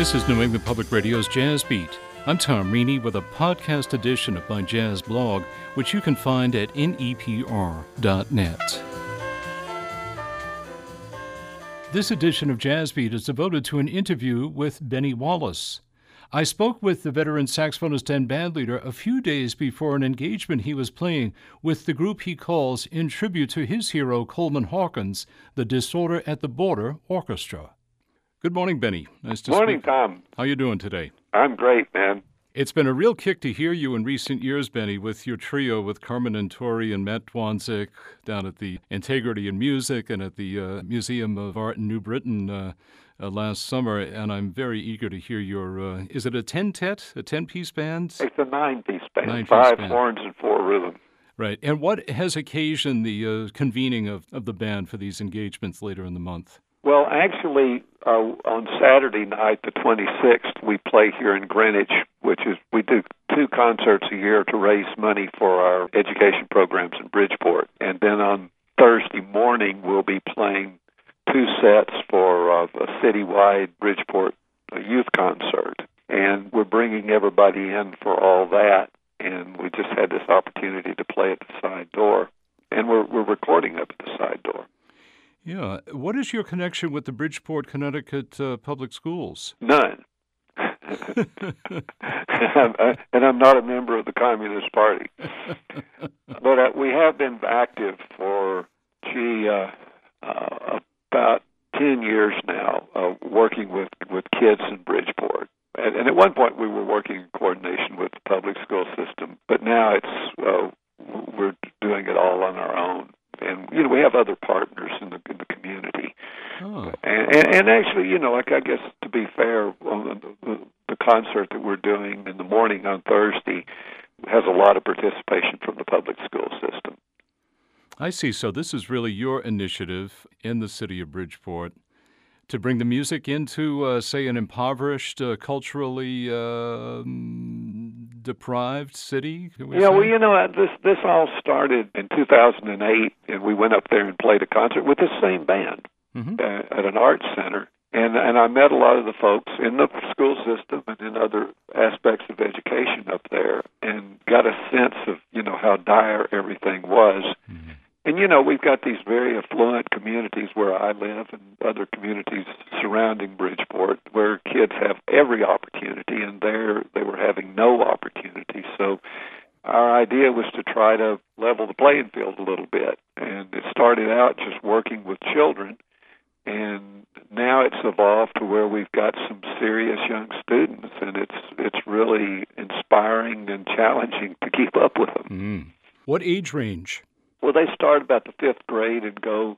This is New England Public Radio's Jazz Beat. I'm Tom Reney with a podcast edition of my jazz blog, which you can find at nepr.net. This edition of Jazz Beat is devoted to an interview with Bennie Wallace. I spoke with the veteran saxophonist and bandleader a few days before an engagement he was playing with the group he calls, in tribute to his hero Coleman Hawkins, the Disorder at the Border Orchestra. Good morning, Bennie. Nice to see you. Morning, speak. Tom. How you doing today? I'm great, man. It's been a real kick to hear you in recent years, Bennie, with your trio with Carmen and Tori and Matt Dwanzik down at the Integrity in Music and at the uh, Museum of Art in New Britain uh, uh, last summer. And I'm very eager to hear your. Uh, is it a ten-tet, a ten-piece band? It's a nine-piece band, Nine-piece five band. horns and four rhythm. Right. And what has occasioned the uh, convening of, of the band for these engagements later in the month? Well, actually, uh, on Saturday night, the 26th, we play here in Greenwich, which is we do two concerts a year to raise money for our education programs in Bridgeport, and then on Thursday morning, we'll be playing two sets for uh, a citywide Bridgeport uh, youth concert, and we're bringing everybody in for all that. And we just had this opportunity to play at the side door, and we're we're recording up at the side door. Yeah. What is your connection with the Bridgeport, Connecticut uh, public schools? None. and I'm not a member of the Communist Party. But uh, we have been active for, gee, uh, uh, about 10 years now, uh, working with, with kids in Bridgeport. And, and at one point we were working in coordination with the public school system, but now it's uh, we're doing it all on our own. And you know we have other partners in the in the community. Oh. And, and, and actually, you know, like I guess to be fair, on the, the, the concert that we're doing in the morning on Thursday has a lot of participation from the public school system. I see. So this is really your initiative in the city of Bridgeport to bring the music into, uh, say, an impoverished, uh, culturally um deprived city. we Yeah, well, you know, uh, this this all started in 2008, and we went up there and played a concert with the same band Mhm. uh, at an arts center. And and I met a lot of the folks in the school system and in other aspects of education up there, and got a sense of you know how dire everything was. Mhm. And you know, we've got these very affluent communities where I live and other communities surrounding Bridgeport where kids have every opportunity and there they were having no opportunity. So our idea was to try to level the playing field a little bit. And it started out just working with children and now it's evolved to where we've got some serious young students and it's it's really inspiring and challenging to keep up with them. Mm. What age range? Well, they start about the fifth grade and go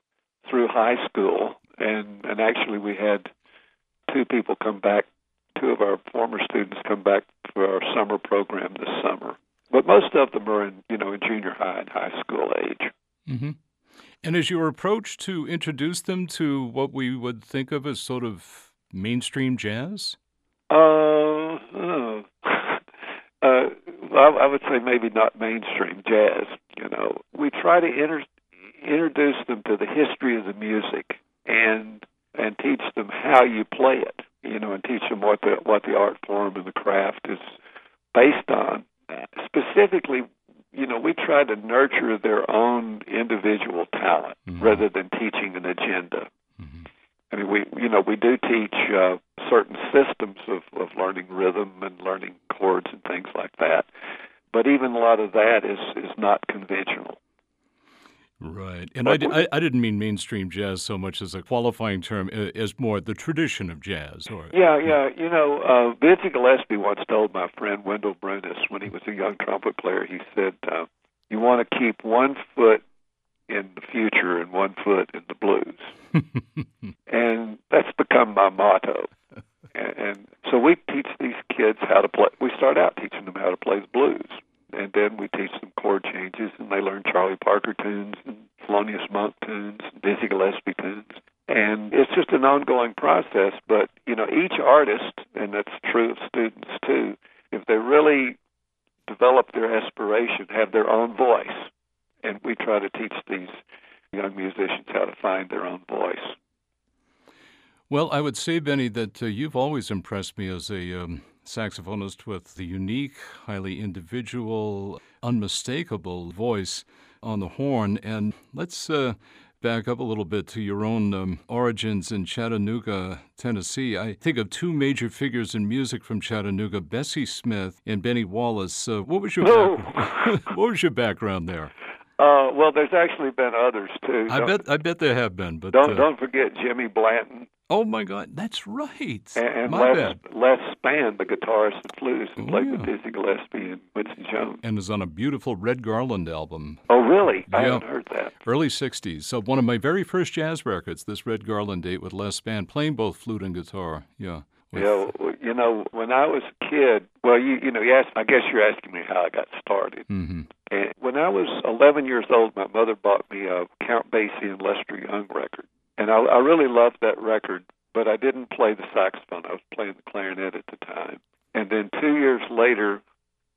through high school, and and actually we had two people come back, two of our former students come back for our summer program this summer. But most of them are in you know in junior high and high school age. hmm And is your approach to introduce them to what we would think of as sort of mainstream jazz? Uh, uh, uh, I, I would say maybe not mainstream jazz. You know, we try to inter- introduce them to the history of the music and and teach them how you play it. You know, and teach them what the what the art form and the craft is based on. Specifically, you know, we try to nurture their own individual talent Mhm. rather than teaching an agenda. Mhm. I mean, we you know we do teach uh, certain systems of, of learning rhythm and learning chords and things like that, but even a lot of that is is not conventional. Right. And I, But di- we- I, I didn't mean mainstream jazz so much as a qualifying term, uh, as more the tradition of jazz. Or Yeah, yeah. You know, uh, Dizzy Gillespie once told my friend Wendell Brunious when he was a young trumpet player. He said, uh, "You want to keep one foot in the future and one foot in the blues," and that's become my motto. and, and so we teach these kids how to play. We start out teaching them how to play the blues, and then we teach them chord changes, and they learn Charlie Parker tunes and Thelonious Monk tunes, and Dizzy Gillespie tunes, and it's just an ongoing process. But you know, each artist, and that's true of students too, if they really develop their aspiration, have their own voice, and we try to teach these young musicians how to find their own voice. Well, I would say, Bennie, that uh, you've always impressed me as a um, saxophonist with the unique, highly individual, unmistakable voice on the horn. And let's uh, back up a little bit to your own um, origins in Chattanooga, Tennessee. I think of two major figures in music from Chattanooga, Bessie Smith and Bennie Wallace. Uh, what was your Oh. back- what was your background there? Uh, well, there's actually been others too. I Don't- bet I bet there have been, but Don't uh, don't forget Jimmy Blanton oh my God, that's right. and, and my Les, bad. Les Spann, the guitarist and flutist who Oh, played with. Dizzy Gillespie and Quincy Jones. And is on a beautiful Red Garland album, Oh, really? I haven't heard that. early '60s. So one of my very first jazz records, this Red Garland date with Les Spann playing both flute and guitar. Yeah. with- Yeah, you know, when I was a kid, well, you you know, you asked, I guess you're asking me how I got started. Mhm. And when I was 11 years old, my mother bought me a Count Basie and Lester Young record, and I, I really loved that record. But I didn't play the saxophone; I was playing the clarinet at the time. And then two years later,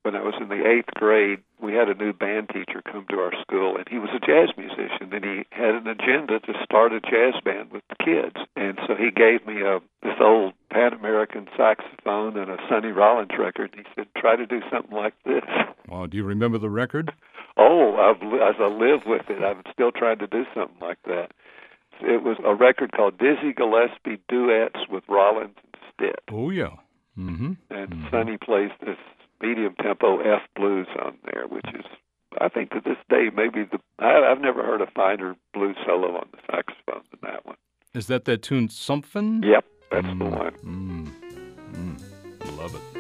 when I was in the eighth grade, we had a new band teacher come to our school, and he was a jazz musician, and he had an agenda to start a jazz band with the kids. And so he gave me a this old Pan American saxophone and a Sonny Rollins record. And he said, "Try to do something like this." Wow. Do you remember the record? Oh, I've, as I live with it, I'm still trying to do something like that. It was a record called Dizzy Gillespie Duets with Rollins and Stitt, Oh yeah. Mm-hmm. and Sonny plays this medium tempo F blues on there, which is, I think, to this day, maybe the I, I've never heard a finer blues solo on the saxophone than that one. Is that that tune something? Yep, that's the one. Mm. Mm. Love it.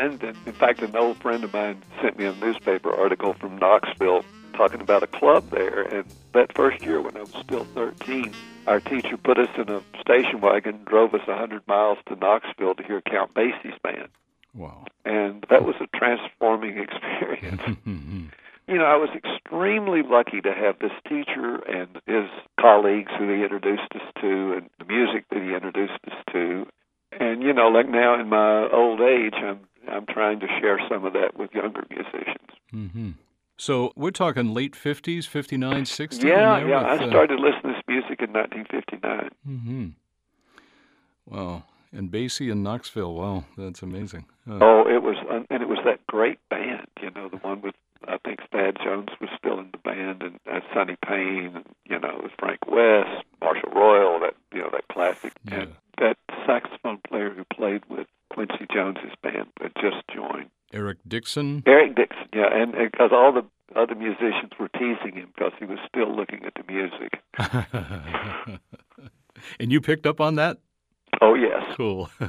Band, and in fact, an old friend of mine sent me a newspaper article from Knoxville talking about a club there. And that first year, when I was still 13, our teacher put us in a station wagon, and drove us 100 miles to Knoxville to hear Count Basie's band, Wow. and that was a transforming experience. You know, I was extremely lucky to have this teacher and his colleagues who he introduced us to, and the music that he introduced us to. And you know, like now in my old age, I'm I'm trying to share some of that with younger musicians. Mhm. So we're talking late 50s, 59, 60? yeah, yeah. with, I uh, started listening to this music in 1959. Mm-hmm. Wow. And Basie in Knoxville. Wow, that's amazing. Uh, Oh, it was, and it was that great band. You know, the one with I think Thad Jones was still in the band, and uh, Sonny Payne, and, you know, Frank Wess, Marshall Royal. That you know, that classic. Yeah. And that saxophone player who played with Quincy Jones's band had just joined. Eric Dixon. Eric Dixon, yeah, and because all the other musicians were teasing him because he was still looking at the music. and you picked up on that? Oh yes, Cool.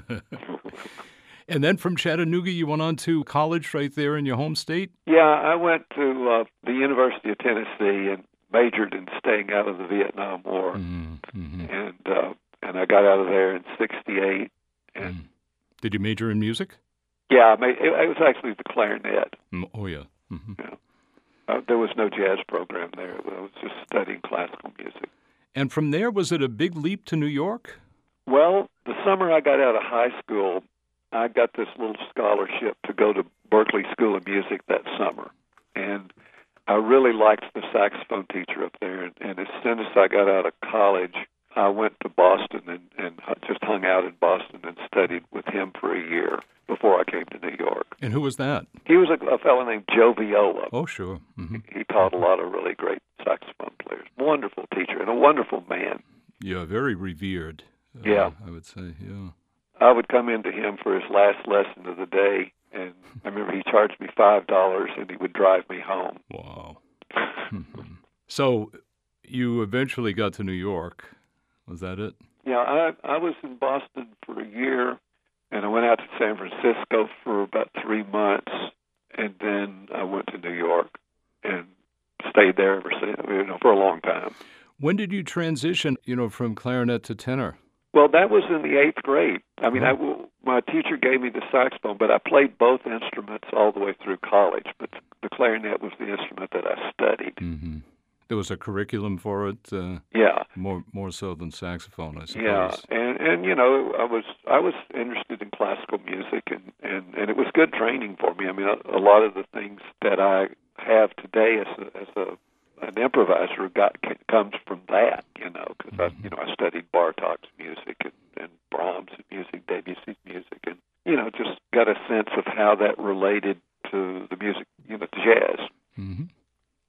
and then from Chattanooga, you went on to college right there in your home state? yeah. I went to uh, the University of Tennessee and majored in staying out of the Vietnam War, Mm-hmm. and uh, and I got out of there in '68. And Did you major in music? yeah, I made, it, it was actually the clarinet. Mm, Oh, yeah. hmm Uh, there was no jazz program there. I was just studying classical music. And from there, was it a big leap to New York? Well, the summer I got out of high school, I got this little scholarship to go to Berklee School of Music that summer. And I really liked the saxophone teacher up there. And, and as soon as I got out of college, I went to Boston and, and just hung out in Boston and studied with him for a year before I came to New York. And who was that? He was a, a fellow named Joe Viola. Oh, sure. hmm He taught a lot of really great saxophone players. Wonderful teacher and a wonderful man. Yeah, very revered. uh, Yeah. I would say, yeah. I would come into him for his last lesson of the day, and I remember he charged me five dollars, and he would drive me home. Wow. So you eventually got to New York. Was that it? Yeah, I I was in Boston for a year, and I went out to San Francisco for about three months, and then I went to New York. and stayed there ever since. You know, for a long time. When did you transition, you know, from clarinet to tenor? Well, that was in the eighth grade. I mean, I, my teacher gave me the saxophone, but I played both instruments all the way through college. But the clarinet was the instrument that I studied. Mm-hmm. There was a curriculum for it. Uh, yeah, more more so than saxophone, I suppose. Yeah, and and you know, I was I was interested in classical music, and and and it was good training for me. I mean, a, a lot of the things that I have today as a, as a an improviser got comes from that, you know, because mm-hmm. I, you know, I studied Bartok's music and, and Brahms' music, Debussy's music, and you know, just got a sense of how that related to the music, you know, to jazz. Mm-hmm.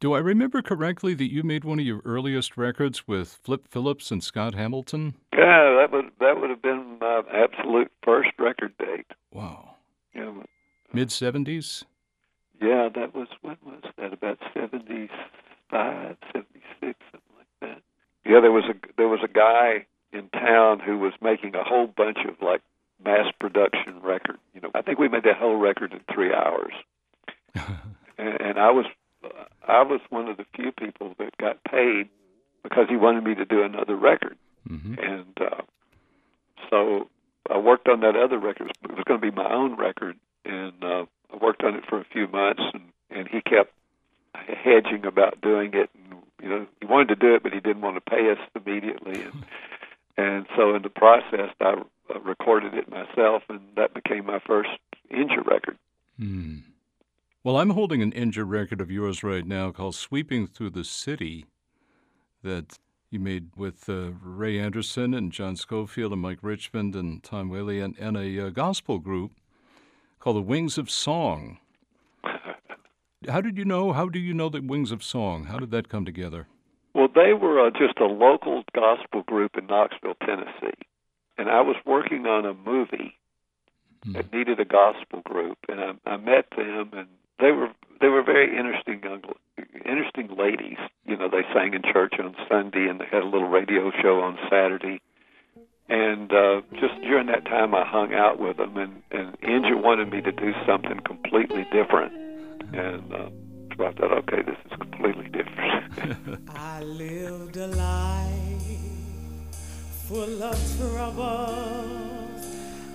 Do I remember correctly that you made one of your earliest records with Flip Phillips and Scott Hamilton? Yeah, that would that would have been my absolute first record date. Wow. Yeah. Mid seventies. Yeah, that was when was that? About seventy five, seventy six, something like that. Yeah, there was a there was a guy in town who was making a whole bunch of like mass production record. You know, I think we made that whole record in three hours, and, and I was I was one of the few people that got paid because he wanted me to do another record, mm-hmm. and uh, so I worked on that other record. It was going to be my own record, and uh, I worked on it for a few months, and and he kept hedging about doing it. And, you know, he wanted to do it, but he didn't want to pay us immediately. And and so in the process, I uh, recorded it myself, and that became my first Enja record. Hmm. Well, I'm record of yours right now called "Sweeping Through the City," that you made with uh, Ray Anderson and John Scofield and Mike Richmond and Tom Whaley and, and a uh, gospel group called the Wings of Song. How did you know? How do you know the Wings of Song? How did that come together? Well, they were uh, just a local gospel group in Knoxville, Tennessee, and I was working on a movie hmm. that needed a gospel group, and I, I met them, and they were they were very interesting young, interesting ladies. You know, they sang in church on Sunday, and they had a little radio show on Saturday. And uh, just during that time, I hung out with them, and and Enja wanted me to do something completely different and uh, I thought, okay, this is completely different. I lived a life full of troubles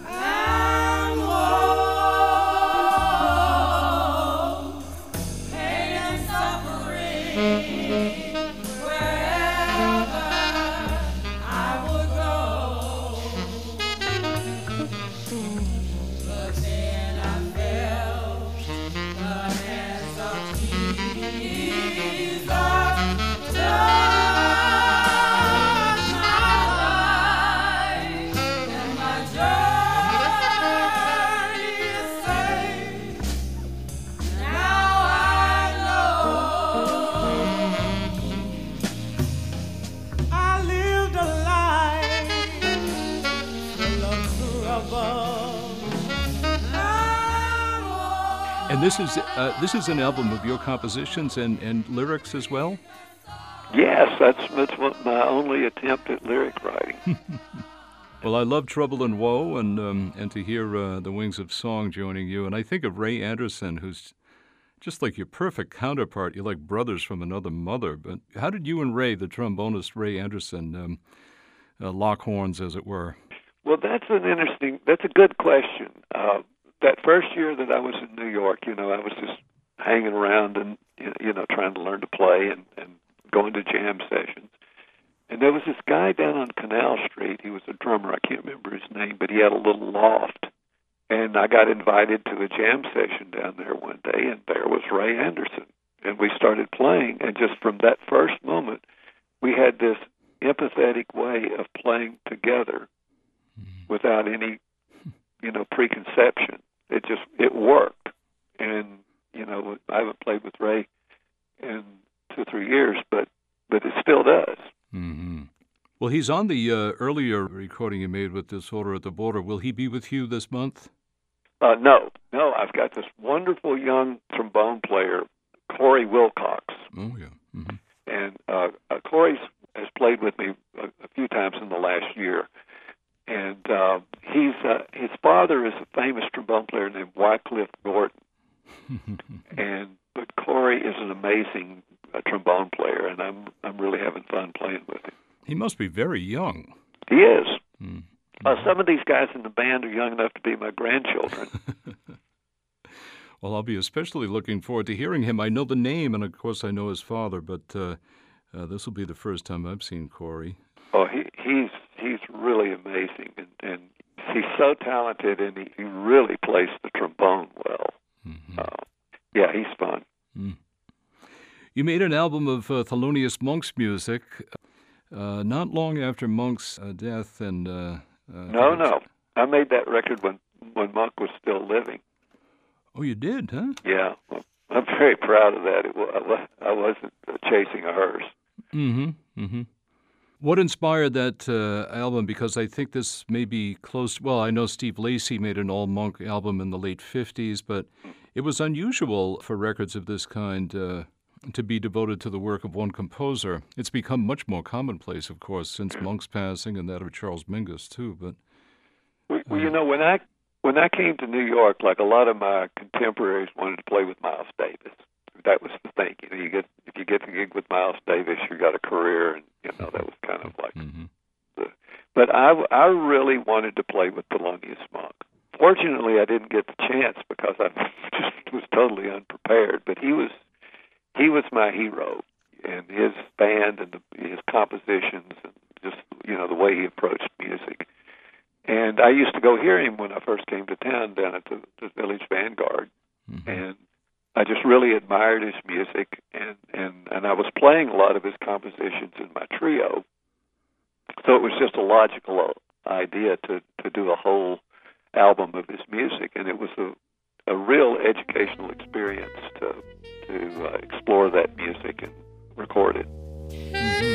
and woes, this is uh, this is an album of your compositions and, and lyrics as well. Yes, that's that's my only attempt at lyric writing. well, I love Trouble and Woe, and um, and to hear uh, the Wings of Song joining you, and I think of Ray Anderson, who's just like your perfect counterpart. You're like brothers from another mother. But how did you and Ray, the trombonist Ray Anderson, um, uh, lock horns, as it were? Well, that's an interesting. That's a good question. Uh, that first year that I was in New York, you know, I was just hanging around and you know trying to learn to play and and going to jam sessions. And there was this guy down on Canal Street. He was a drummer. I can't remember his name, but he had a little loft. And I got invited to a jam session down there one day, and there was Ray Anderson. And we started playing, and just from that first moment, we had this empathetic way of playing together mm-hmm. without any, you know, preconception it just it worked. And you know, I haven't played with Ray in two or three years, but but it still does. Mm-hmm. Well, he's on the uh, earlier recording you made with Disorder at the Border. Will he be with you this month? Uh, no, no. I've got this wonderful young trombone player, Corey Wilcox. Oh yeah. Mm-hmm. And uh, uh, Corey has played with me a, a few times in the last year, and uh, he's uh, his father is a famous trombone player named Wycliffe Gordon, and but Corey is an amazing uh, trombone player, and I'm I'm really having fun playing with him. He must be very young. He is. Mm. Uh, some of these guys in the band are young enough to be my grandchildren. well, I'll be especially looking forward to hearing him. I know the name, and of course, I know his father, but uh, uh, this will be the first time I've seen Corey. Oh, he he's he's really amazing, and, and he's so talented, and he, he really plays the trombone well. Mm-hmm. Uh, yeah, he's fun. Mm. You made an album of uh, Thelonious Monk's music uh, not long after Monk's uh, death, and uh, no, no, I made that record when when Monk was still living. Oh, you did, huh? Yeah, well, I'm very proud of that. It, I wasn't chasing a hearse. Mm-hmm. Mm-hmm. What inspired that uh, album? Because I think this may be close. Well, I know Steve Lacy made an all Monk album in the late '50s, but it was unusual for records of this kind uh, to be devoted to the work of one composer. It's become much more commonplace, of course, since Monk's passing and that of Charles Mingus too. But well, you know, when I when I came to New York, like a lot of my contemporaries wanted to play with Miles Davis. That was the thing. You know, you get if you get the gig with Miles Davis, you got a career, and you know that was kind of like. Mm-hmm. The, but I I really wanted to play with Thelonious Monk. Fortunately, I didn't get the chance because I just was totally unprepared. But he was he was my hero, and his band and the, his compositions and just you know the way he approached music. And I used to go hear him when I first came to town down at the, the Village Vanguard, mm-hmm. and I just really admired his music, and and and I was playing a lot of his compositions in my trio, so it was just a logical idea to to do a whole album of his music, and it was a a real educational experience to to uh, explore that music and record it.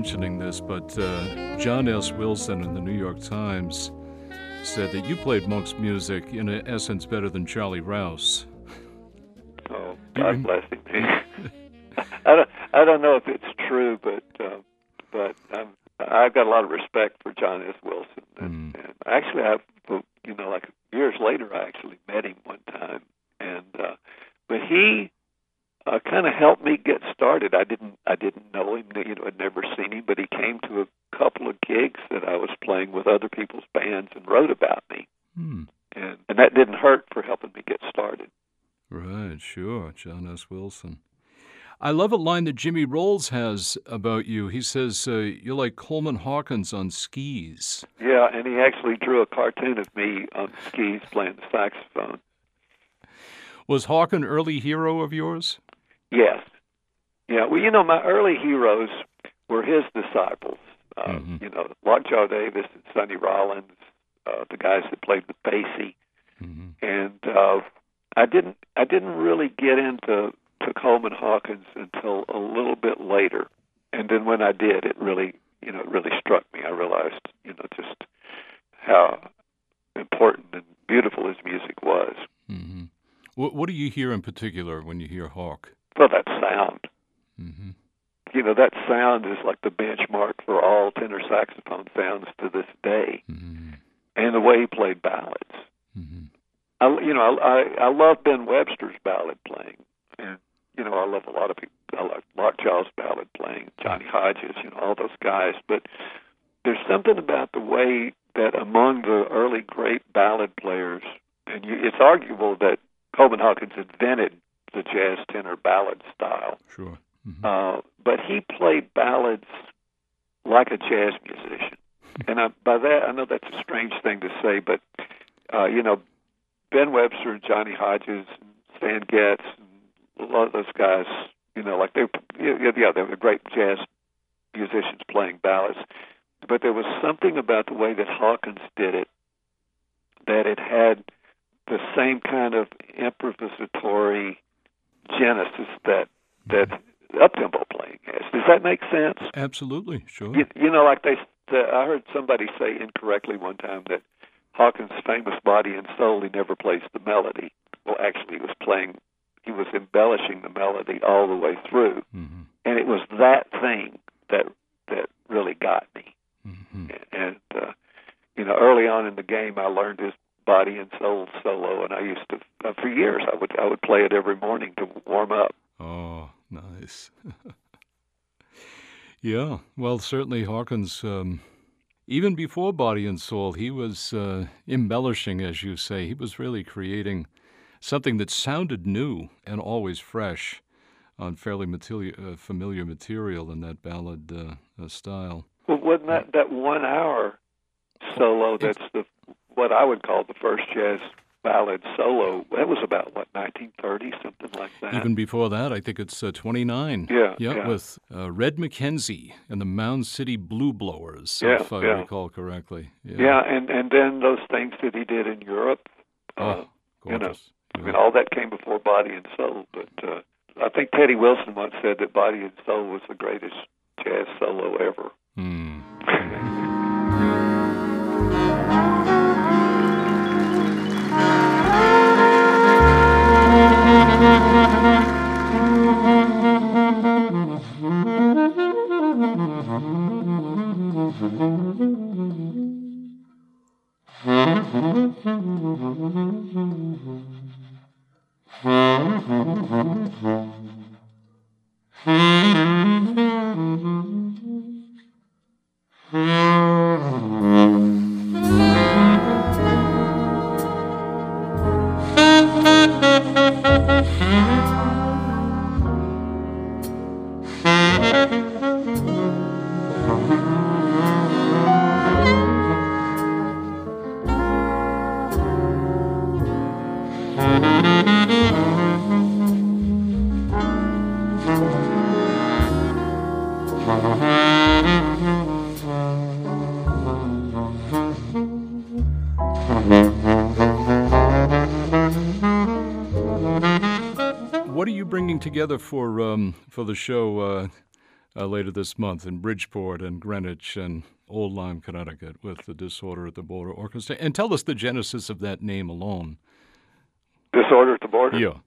Mentioning this, but uh, John S. Wilson in the New York Times said that you played Monk's music in essence better than Charlie Rouse. Oh, God bless him. I don't, I don't know if it's true, but uh, but um, I've got a lot of respect for John S. Wilson, and, mm. and actually, I, you know, like years later, I actually met him one time, and uh, but he uh, kind of helped me get started. I didn't I didn't know him, you know, I'd never seen him, but he came to a couple of gigs that I was playing with other people's bands and wrote about me, hmm. and and that didn't hurt for helping me get started. Right, sure, John S. Wilson. I love a line that Jimmy Rowles has about you. He says uh, you're like Coleman Hawkins on skis. Yeah, and he actually drew a cartoon of me on skis playing the saxophone. Was Hawk an early hero of yours? Yes. Yeah. Well, you know, my early heroes were his disciples. Uh, mm-hmm. You know, Lockjaw Davis and Sonny Rollins, uh, the guys that played with Basie, mm-hmm. and uh, I didn't. I didn't really get into to Coleman Hawkins until a little bit later, and then when I did, it really, you know, it really struck me. I realized, you know, just how important and beautiful his music was. Mm-hmm. What, what do you hear in particular when you hear Hawk? Well, that sound. Mm-hmm. You know, that sound is like the benchmark for all tenor saxophone sounds to this day. Mm-hmm. And the way he played ballads. Mm-hmm. I, you know, I, I love Ben Webster's ballad playing, and you know, I love a lot of people. I like Lockjaw's ballad playing, Johnny Hodges, you know, all those guys, but there's something about the way that among the early great ballad players, and you, it's arguable that Coleman Hawkins invented the jazz tenor ballad style. Sure. Mm-hmm. Uh, but he played ballads like a jazz musician. And I, by that, I know that's a strange thing to say, but uh, you know, Ben Webster and Johnny Hodges, and Stan Getz, and a lot of those guys, you know, like they, yeah, yeah, they were great jazz musicians playing ballads. But there was something about the way that Hawkins did it that it had the same kind of improvisatory genesis that that up tempo playing has. Does that make sense? Absolutely, sure. You, you know, like they, the, I heard somebody say incorrectly one time that Hawkins' famous body and soul, he never plays the melody. Well, actually, he was playing, he was embellishing the melody all the way through, mm-hmm. and it was that thing that that really got me. Mm-hmm. And uh, you know, early on in the game, I learned his body and soul solo, and I used to uh, for years I would I would play it every morning to warm up. Oh, nice. yeah, well, certainly Hawkins. Um, even before Body and Soul, he was uh, embellishing, as you say. He was really creating something that sounded new and always fresh on fairly material, uh, familiar material in that ballad uh, uh style. Well, wasn't that that one hour solo? That's the what I would call the first jazz ballad solo. That was about what 1930, something like that. Even before that, I think it's uh, 29. Yeah, yeah, yeah. with uh, Red McKenzie and the Mound City Blue Blowers, Yeah, if I yeah. recall correctly. Yeah, Yeah, and and then those things that he did in Europe. Uh, oh, you know, gorgeous. I mean, all that came before Body and Soul. But uh, I think Teddy Wilson once said that Body and Soul was the greatest jazz solo ever. Hmm. What are you bringing together for um, for the show uh, uh, later this month in Bridgeport and Greenwich and Old Lyme, Connecticut, with the Disorder at the Border Orchestra? And tell us the genesis of that name alone. Disorder at the Border. Yeah,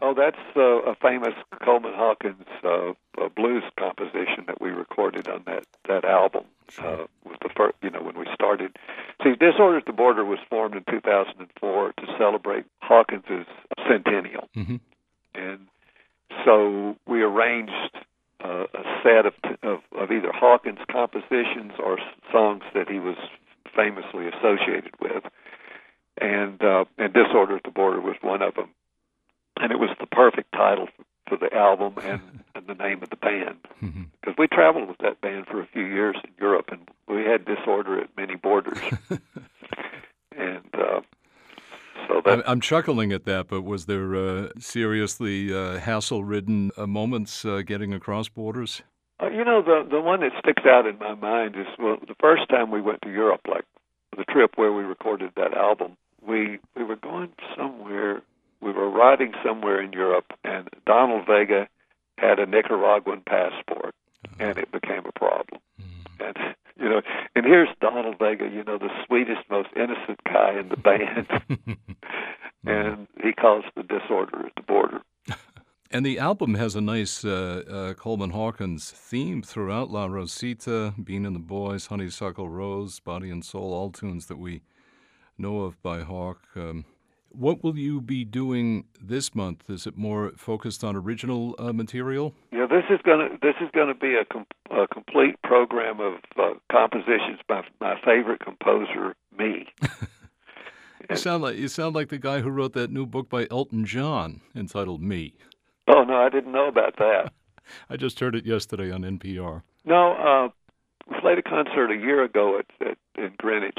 Oh, that's uh, a famous Coleman Hawkins uh, uh, blues composition that we recorded on that that album. Sure. Uh, was the first, you know, when we started. See, Disorder at the Border was formed in 2004 to celebrate Hawkins's centennial, hmm and so we arranged uh, a set of, of of either Hawkins compositions or songs that he was famously associated with, and uh, and Disorder at the Border was one of them and it was the perfect title for the album and, and the name of the band. Hmm because we traveled with that band for a few years in Europe and we had disorder at many borders. And uh, so I'm, that I'm chuckling at that, but was there uh, seriously uh, hassle-ridden uh, moments uh, getting across borders? uh, you know the the one that sticks out in my mind is well the first time we went to Europe like the trip where we recorded that album we we were going somewhere we were riding somewhere in Europe and Donald Vega had a Nicaraguan passport and it became a problem and you know, and here's Donald Vega, you know, the sweetest, most innocent guy in the band, and he caused the disorder at the border. And the album has a nice uh, uh, Coleman Hawkins theme throughout La Rosita, Bean and the Boys, Honeysuckle Rose, Body and Soul, all tunes that we know of by Hawk. Um, What will you be doing this month? Is it more focused on original uh, material? Yeah, this is gonna this is gonna be a, com- a complete program of uh, compositions by my favorite composer, me. you sound like you sound like the guy who wrote that new book by Elton John entitled "Me." Oh no, I didn't know about that. I just heard it yesterday on NPR. No, uh, we played a concert a year ago at, at in Greenwich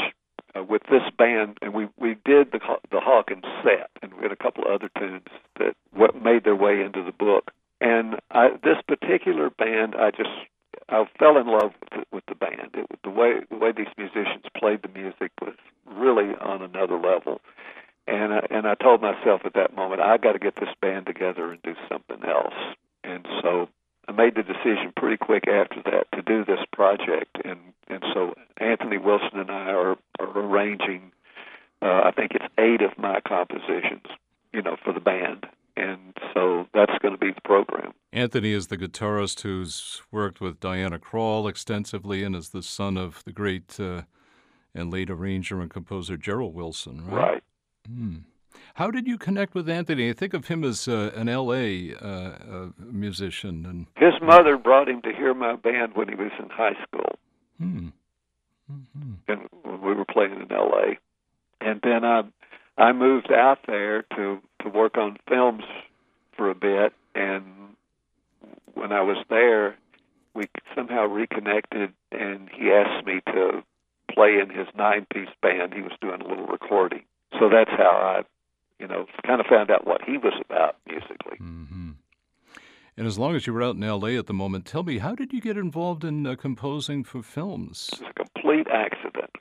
uh, with this band, and we we did the the Hawkins set, and we had a couple of other tunes that what made their way into the book. And I, this particular band, I just I fell in love with the, with the band. It, the way the way these musicians played the music was really on another level. And I, and I told myself at that moment, I got to get this band together and do something else. And so I made the decision pretty quick after that to do this project, and and so Anthony Wilson and I are, are arranging. Uh, I think it's eight of my compositions, you know, for the band, and so that's going to be the program. Anthony is the guitarist who's worked with Diana Krall extensively, and is the son of the great uh, and late arranger and composer Gerald Wilson, right? Right. Hmm. How did you connect with Anthony? I think of him as uh, an L.A. Uh, uh, musician, and his mother brought him to hear my band when he was in high school, hmm. mm-hmm. and when we were playing in L.A. And then I, I moved out there to to work on films for a bit, and when I was there, we somehow reconnected, and he asked me to play in his nine-piece band. He was doing a little recording, so that's how I you know, kind of found out what he was about musically. Mm-hmm. And as long as you were out in L.A. at the moment, tell me, how did you get involved in uh, composing for films? It was a complete accident.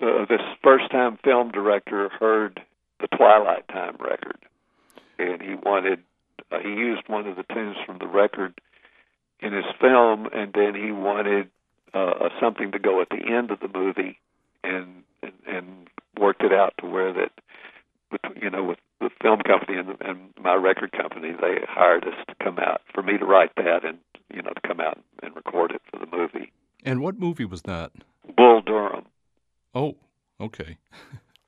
Uh, this first-time film director heard the Twilight Time record, and he wanted uh, he used one of the tunes from the record in his film, and then he wanted uh, something to go at the end of the movie, and, and and worked it out to where that you know with the film company and, and my record company, they hired us to come out for me to write that and you know to come out and record it for the movie. And what movie was that? Bull Durham. Oh, okay.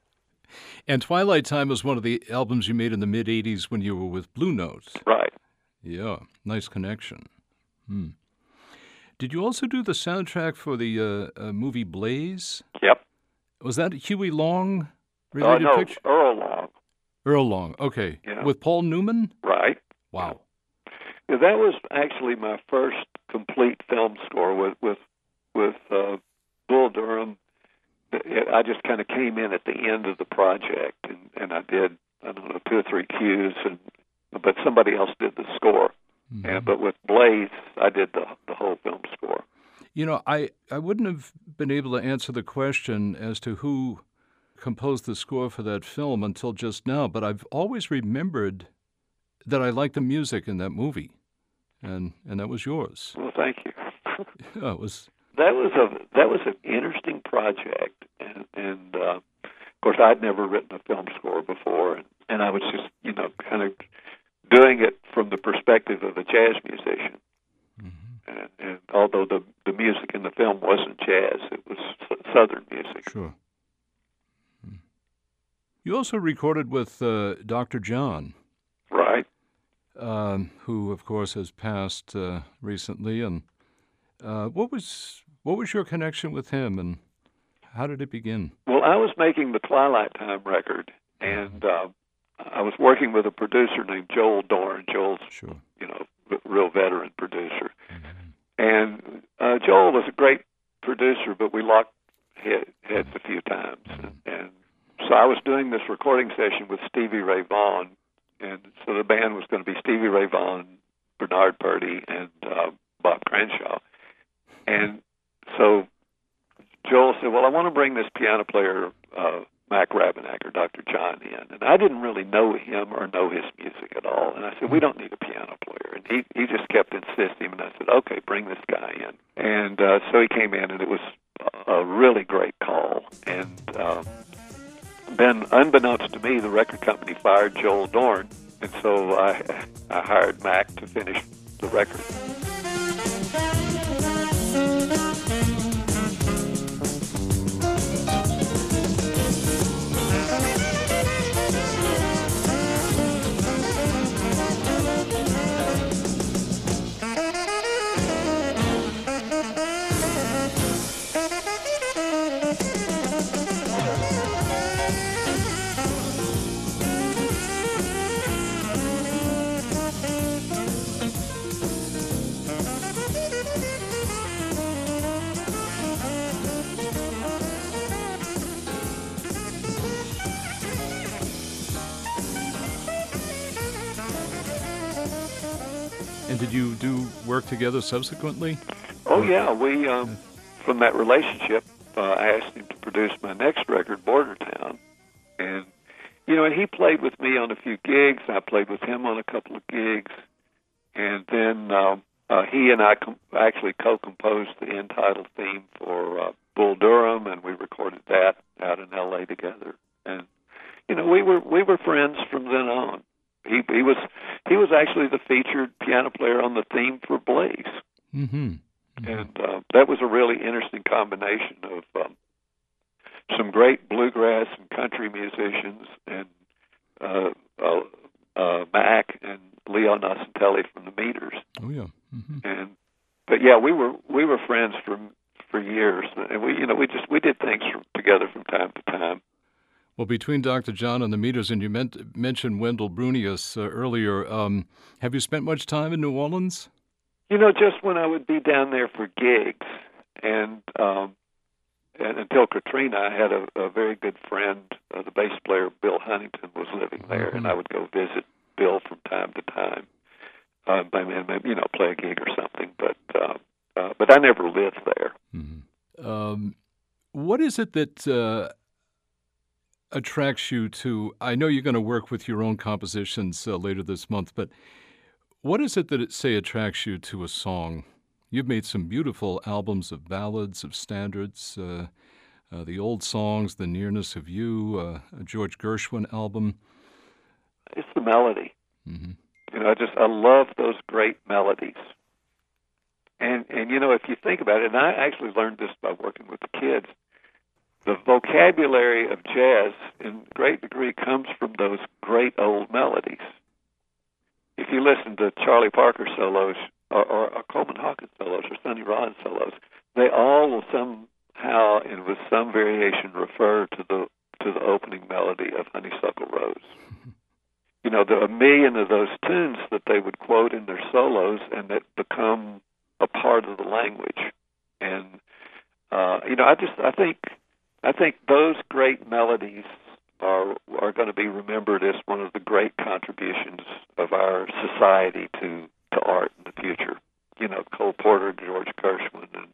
and Twilight Time was one of the albums you made in the mid '80s when you were with Blue Note. Right. Yeah, nice connection. Hmm. Did you also do the soundtrack for the uh, uh, movie Blaze? Yep. Was that Huey Long Uh, related no, picture? Earl Long. Earl Long. Okay. Yeah. With Paul Newman? Right. Wow. Yeah, that was actually my first complete film score with with with uh, Bull Durham. I just kind of came in at the end of the project, and and I did I don't know two or three cues, and but somebody else did the score. Mm-hmm. And but with Blaze, I did the the whole film score. You know, I, I wouldn't have been able to answer the question as to who composed the score for that film until just now, but I've always remembered that I liked the music in that movie. And and that was yours. Well, thank you. Yeah, it was that was a that was an interesting project, and and uh, of course I'd never written a film score before, and, and I was just you know kind of doing it from the perspective of a jazz musician. And, and although the the music in the film wasn't jazz, it was southern music. sure. You also recorded with uh, Dr. John, Right. um, who, of course, has passed uh, recently. And uh, what was what was your connection with him, and how did it begin? Well, I was making the Twilight Time record, and uh, I was working with a producer named Joel Dorn. Joel's Sure. you know a real veteran producer, and uh, Joel was a great producer, but we locked head, heads a few times, and, and so I was doing this recording session with Stevie Ray Vaughan, and so the band was going to be Stevie Ray Vaughan, the record company fired Joel Dorn, and so I I hired Mac to finish the record. Together subsequently? Oh yeah, we um, from that relationship, uh, I asked him to produce my next record, Bordertown, and you know, and he played with me on a few gigs. I played with him on a couple of gigs, and then um, uh, he and I com- actually co-composed the end title theme for uh, Bull Durham, and we recorded that out in L.A. together. And you know, we were we were friends from then on. He he was he was actually the featured piano player on the theme for Blaze. Mm-hmm. Mm-hmm. And uh, that was a really interesting combination of um, some great bluegrass and country musicians, and uh, uh, uh, Mac and Leo Nocentelli from the Meters. Oh yeah. Mm-hmm. And but yeah, we were we were friends from for years, and we you know we just we did things from, together from time to time. Well, between Dr. John and the Meters, and you meant, mentioned Wendell Brunious uh, earlier, um, have you spent much time in New Orleans? You know, just when I would be down there for gigs, and um, and until Katrina, I had a, a very good friend, uh, the bass player Bill Huntington, was living there, mm-hmm. and I would go visit Bill from time to time. Uh, and maybe you know play a gig or something, but uh, uh, but I never lived there. Mm-hmm. Um, what is it that uh, attracts you to? I know you're going to work with your own compositions uh, later this month, but what is it that it say attracts you to a song? You've made some beautiful albums of ballads, of standards, uh, uh, the old songs, the nearness of you, uh, a George Gershwin album. It's the melody. Mm-hmm. You know, I just I love those great melodies. And and you know, if you think about it, and I actually learned this by working with the kids the vocabulary of jazz in great degree comes from those great old melodies. If you listen to Charlie Parker solos or, or, or Coleman Hawkins solos or Sonny Rollins solos, they all will somehow and with some variation refer to the to the opening melody of Honeysuckle Rose. You know, there are a million of those tunes that they would quote in their solos and that become a part of the language. And uh, you know, I just I think I think those great melodies are are going to be remembered as one of the great contributions of our society to to art in the future. You know, Cole Porter, George Gershwin, and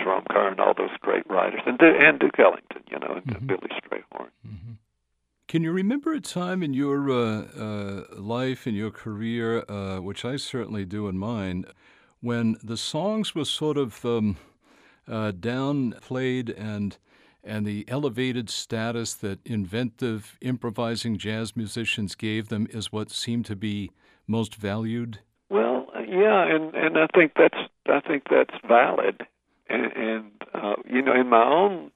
Jerome Kern, all those great writers, and and Duke Ellington, you know, and mm-hmm. Billy Strayhorn. Mm-hmm. Can you remember a time in your uh, uh, life, in your career, uh, which I certainly do in mine, when the songs were sort of um, uh, downplayed and and the elevated status that inventive, improvising jazz musicians gave them is what seemed to be most valued? Well, yeah, and and I think that's I think that's valid, and, and uh, you know, in my own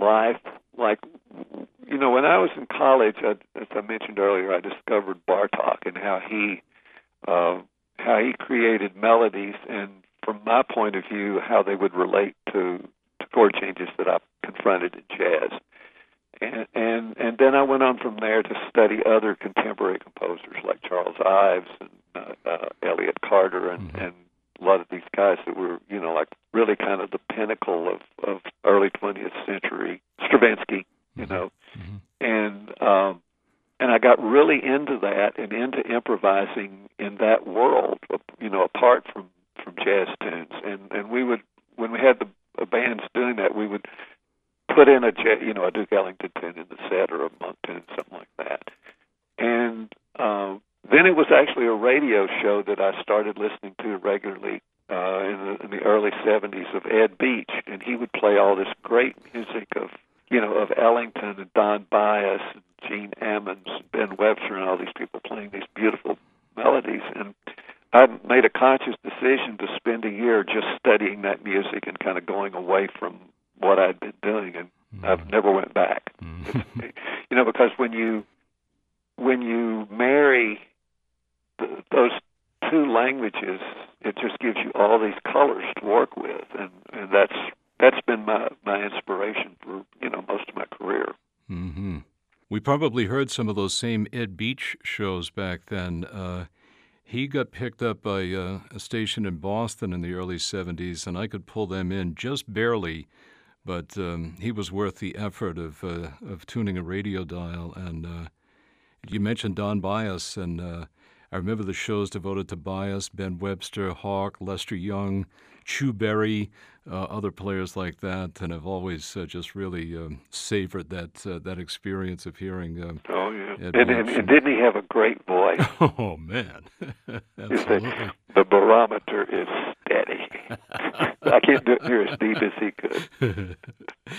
life, like you know, when I was in college, I, as I mentioned earlier, I discovered Bartok and how he uh, how he created melodies, and from my point of view, how they would relate to to chord changes that I confronted in jazz. And, and and then I went on from there to study other contemporary composers like Charles Ives and uh, uh, Elliott Carter and, mm-hmm. and a lot of these guys that were you know like really kind of the pinnacle of of early 20th century Stravinsky, you mm-hmm. know, mm-hmm. and um, and I got really into that and into improvising in that world, you know, apart from from jazz tunes, and and we would when we had the bands doing that, we would put in a you know a Duke Ellington tune in the set or a Monk tune, something like that. And um, then it was actually a radio show that I started listening to regularly uh, in, the, in the early '70s of Ed Beach, and he would play all this great music of you know of Ellington and Don Byas and Gene Ammons, and Ben Webster, and all these people playing these beautiful melodies. And I made a conscious decision to spend a year just studying that music and kind of going away from what I'd been doing, and mm-hmm. I've never went back. Mm-hmm. you know, because when you when you marry the, those two languages, it just gives you all these colors to work with, and and that's that's been my my inspiration for you know most of my career. Mm-hmm. We probably heard some of those same Ed Beach shows back then. Uh, he got picked up by uh, a station in Boston in the early 70s, and I could pull them in just barely but um, he was worth the effort of uh, of tuning a radio dial. And uh, you mentioned Don Byas, and uh, I remember the shows devoted to Byas, Ben Webster, Hawk, Lester Young, Chu Berry, uh, other players like that, and I've always uh, just really um, savored that uh, that experience of hearing. Um, oh yeah, and, and, and, didn't he have a great voice? oh man, absolutely. the barometer is steady. I can't do it near as deep as he could.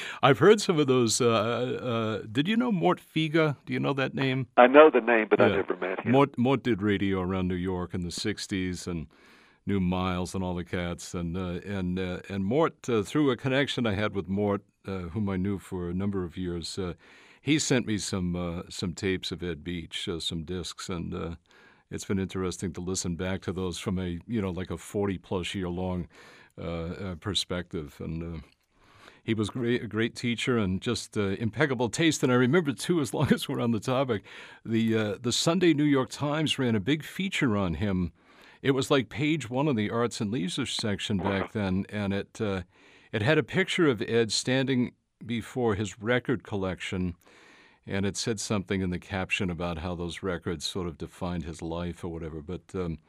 I've heard some of those. Uh, uh, did you know Mort Fega? Do you know that name? I know the name, but yeah. I never met him. Mort, Mort did radio around New York in the '60s and knew Miles and all the cats. And uh, and uh, and Mort, uh, through a connection I had with Mort, uh, whom I knew for a number of years, he sent me some some tapes of Ed Beach, some discs, and it's been interesting to listen back to those from a you know like a 40 plus year long perspective and he was great, a great teacher and just uh, impeccable taste. And I remember too, as long as we're on the topic, the uh, the Sunday New York Times ran a big feature on him. It was like page one of the arts and leisure section back then, and it uh, it had a picture of Ed standing before his record collection, and it said something in the caption about how those records sort of defined his life or whatever. But um,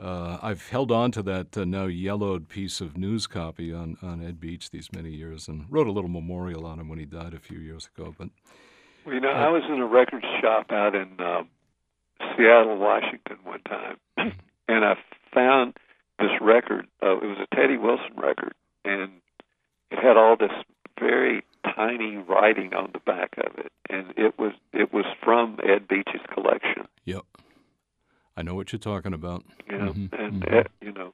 uh, I've held on to that uh, now yellowed piece of news copy on, on Ed Beach these many years and wrote a little memorial on him when he died a few years ago. But well, you know, uh, I was in a record shop out in um, Seattle, Washington, one time, and I found this record. Uh, it was a Teddy Wilson record, and it had all this very tiny writing on the back of it, and it was it was from Ed Beach's collection. Yep. I know what you're talking about. Know, mm-hmm. and mm-hmm. Uh, you know,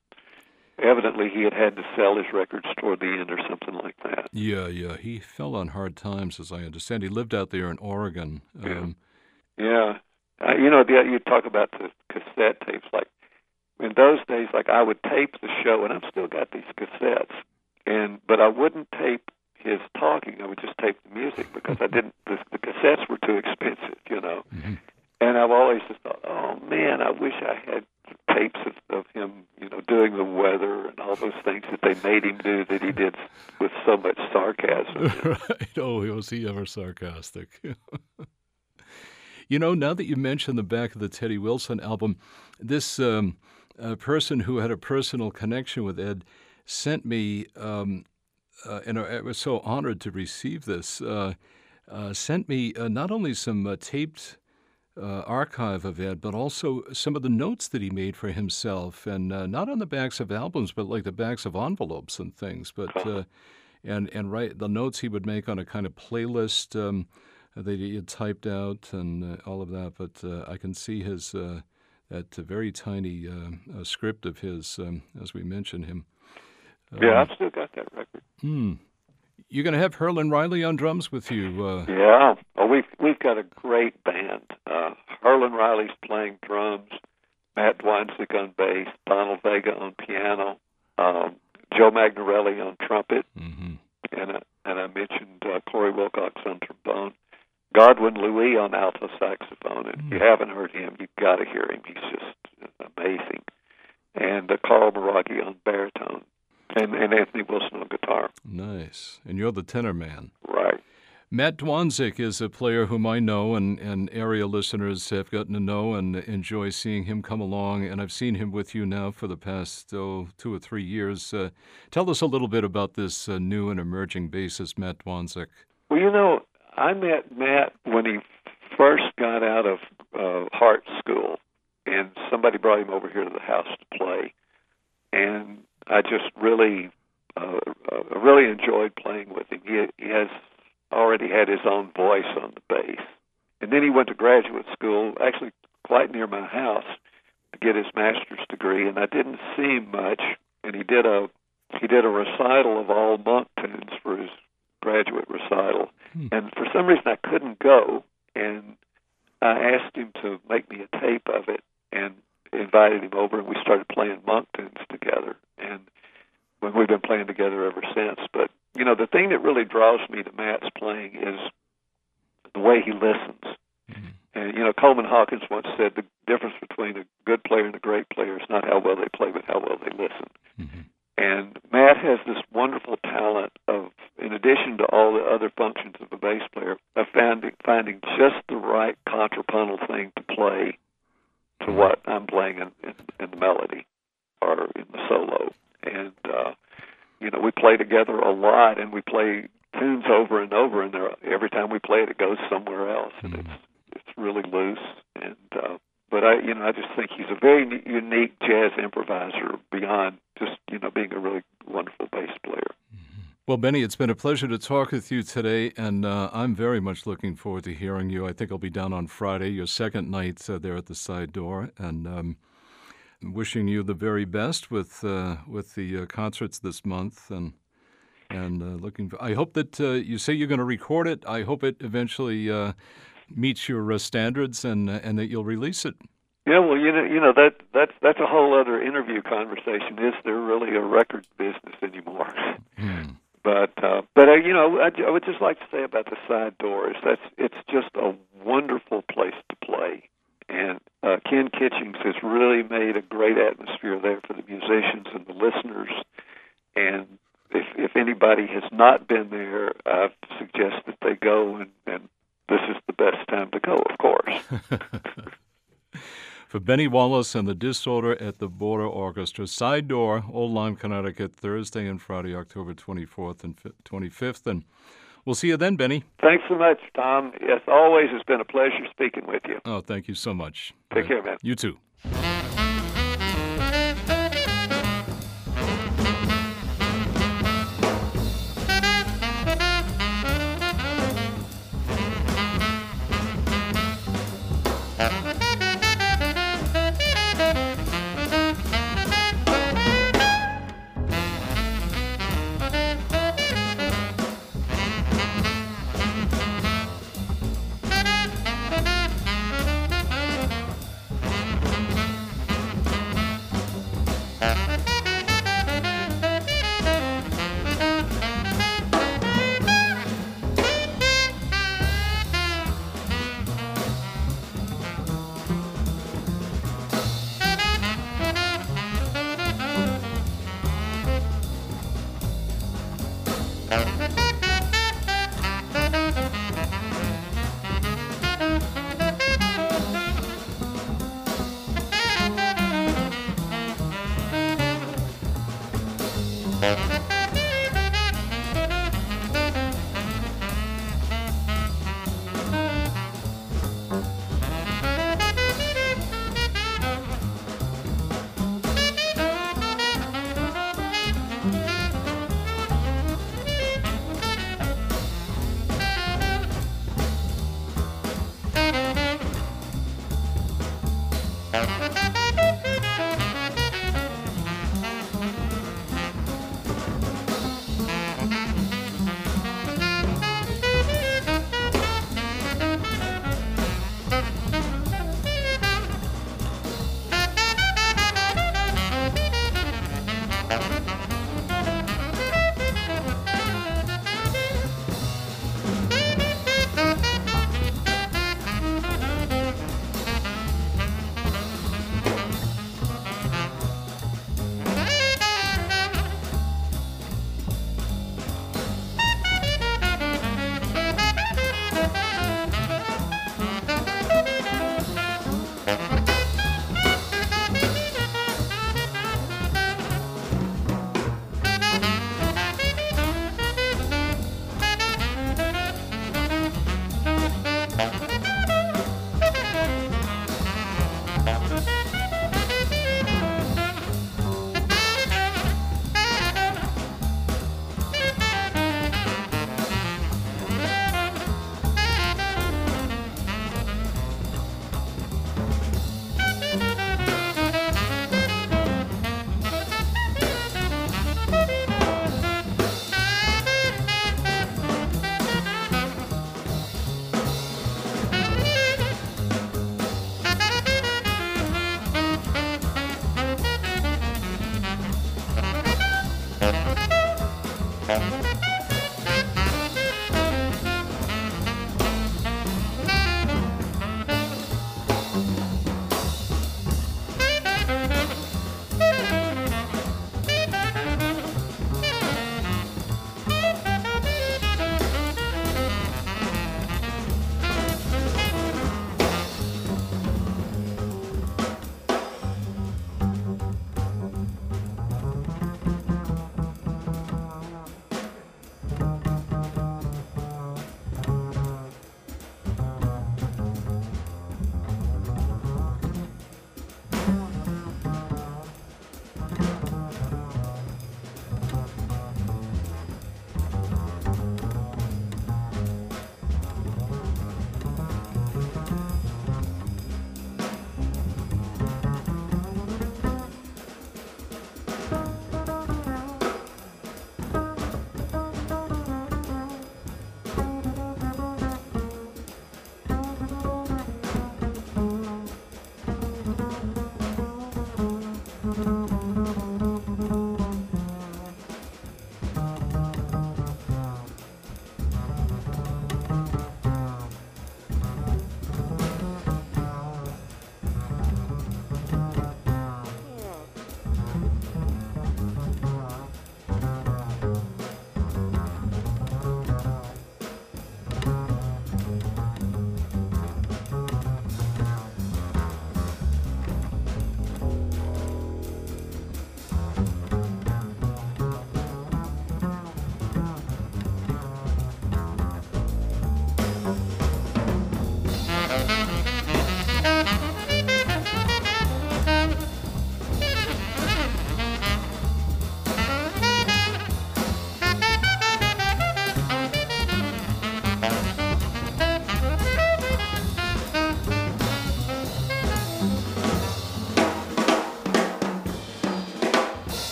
evidently he had had to sell his records toward the end or something like that. Yeah, yeah. He fell on hard times, as I understand. He lived out there in Oregon. Um, yeah. Yeah. Uh, you know, the, you talk about the cassette tapes. Like in those days, like I would tape the show, and I've still got these cassettes, and but I wouldn't tape his talking. I would just tape the music because I didn't. The, the cassettes were too expensive, you know. Mm-hmm. And I've always just thought, oh man, I wish I had tapes of, of him, you know, doing the weather and all those things that they made him do that he did with so much sarcasm. right. Oh, was he ever sarcastic? you know, now that you mention the back of the Teddy Wilson album, this um, uh, person who had a personal connection with Ed sent me, um, uh, and I was so honored to receive this. Uh, uh sent me uh, not only some uh, taped uh, archive of Ed, but also some of the notes that he made for himself, and uh, not on the backs of albums, but like the backs of envelopes and things. But uh, and and write the notes he would make on a kind of playlist um, that he had typed out and uh, all of that. But uh, I can see his uh, that very tiny script of his, um, as we mentioned him. yeah, I've still got that record. Hmm. You're going to have Herlin Riley on drums with you. Uh... Yeah. Oh, we've we've got a great band. Uh, Herlin Riley's playing drums, Matt Dwonszyk on bass, Donald Vega on piano, um, Joe Magnarelli on trumpet, mm-hmm. and uh, and I mentioned uh, Corey Wilcox on trombone, Godwin Louis on alto saxophone. And mm-hmm. if you mm. haven't heard him, you've got to hear him. He's just amazing. And uh, Carl Maraghi on baritone and, and Anthony Wilson on guitar. Nice. And you're the tenor man. Right. Matt Dwonszyk is a player whom I know and, and area listeners have gotten to know and enjoy seeing him come along. And I've seen him with you now for the past oh, two or three years. Uh, tell us a little bit about this uh, new and emerging bassist, Matt Dwonszyk. Well, you know, I met Matt when he first got out of uh, Hartt School, and somebody brought him over here to the house to play. And I just really, uh, uh, really enjoyed playing with him. He, he has already had his own voice on the bass, and then he went to graduate school, actually quite near my house, to get his master's degree. And I didn't see him much, and he did a he did a recital of all monk tunes for his graduate recital. Hmm. And for some reason, I couldn't go, and I asked him to make me a tape of it, and invited him over, and we started playing monk tunes together and when we've been playing together ever since. But you know, the thing that really draws me to Matt's playing is the way he listens. Mm-hmm. And you know, Coleman Hawkins once said the difference between a good player and a great player is not how well they play, but how well they listen. Mm-hmm. And Matt has this wonderful talent of, in addition to all the other functions of a bass player, of finding finding just the right contrapuntal thing to play to what I'm playing in, in, in the melody or in the solo. And uh, you know, we play together a lot, and we play tunes over and over, and every time we play it, it goes somewhere else, and mm. it's it's really loose. And uh, but I, you know, I just think he's a very unique jazz improviser beyond just you know being a really wonderful bass player. Mm-hmm. Well, Bennie, it's been a pleasure to talk with you today, and uh, I'm very much looking forward to hearing you. I think I'll be down on Friday, your second night uh, there at the side door, and um, wishing you the very best with uh, with the uh, concerts this month, and and uh, looking. For, I hope that uh, you say you're going to record it. I hope it eventually meets your standards, and and that you'll release it. Yeah, well, you know, you know that that's that's a whole other interview conversation. Is there really a record business anymore? Hmm. But uh, but uh, you know, I, I would just like to say about the side doors. That's it's just a wonderful place to play, and uh, Ken Kitchings has really made a great atmosphere there for the musicians and the listeners. And if if anybody has not been there, I suggest that they go, and, and this is the best time to go, of course. for Bennie Wallace and the Disorder at the Border Orchestra. Side door, Old Lyme, Connecticut, Thursday and Friday, October 24th and 25th. And we'll see you then, Bennie. Thanks so much, Tom. As always, it's been a pleasure speaking with you. Oh, thank you so much. Take care, man. You too.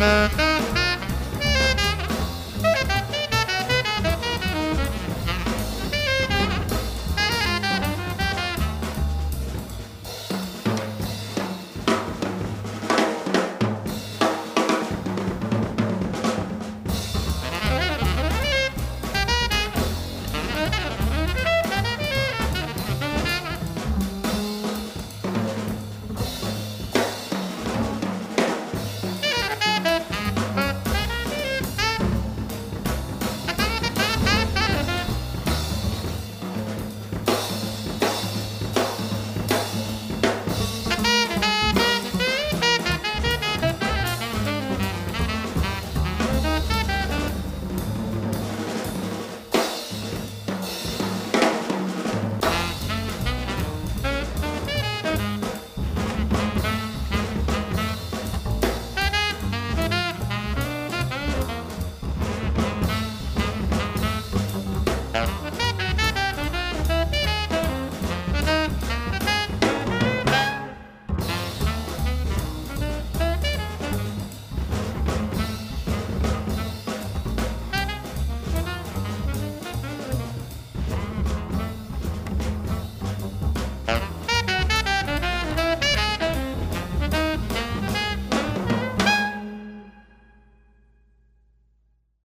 嗯。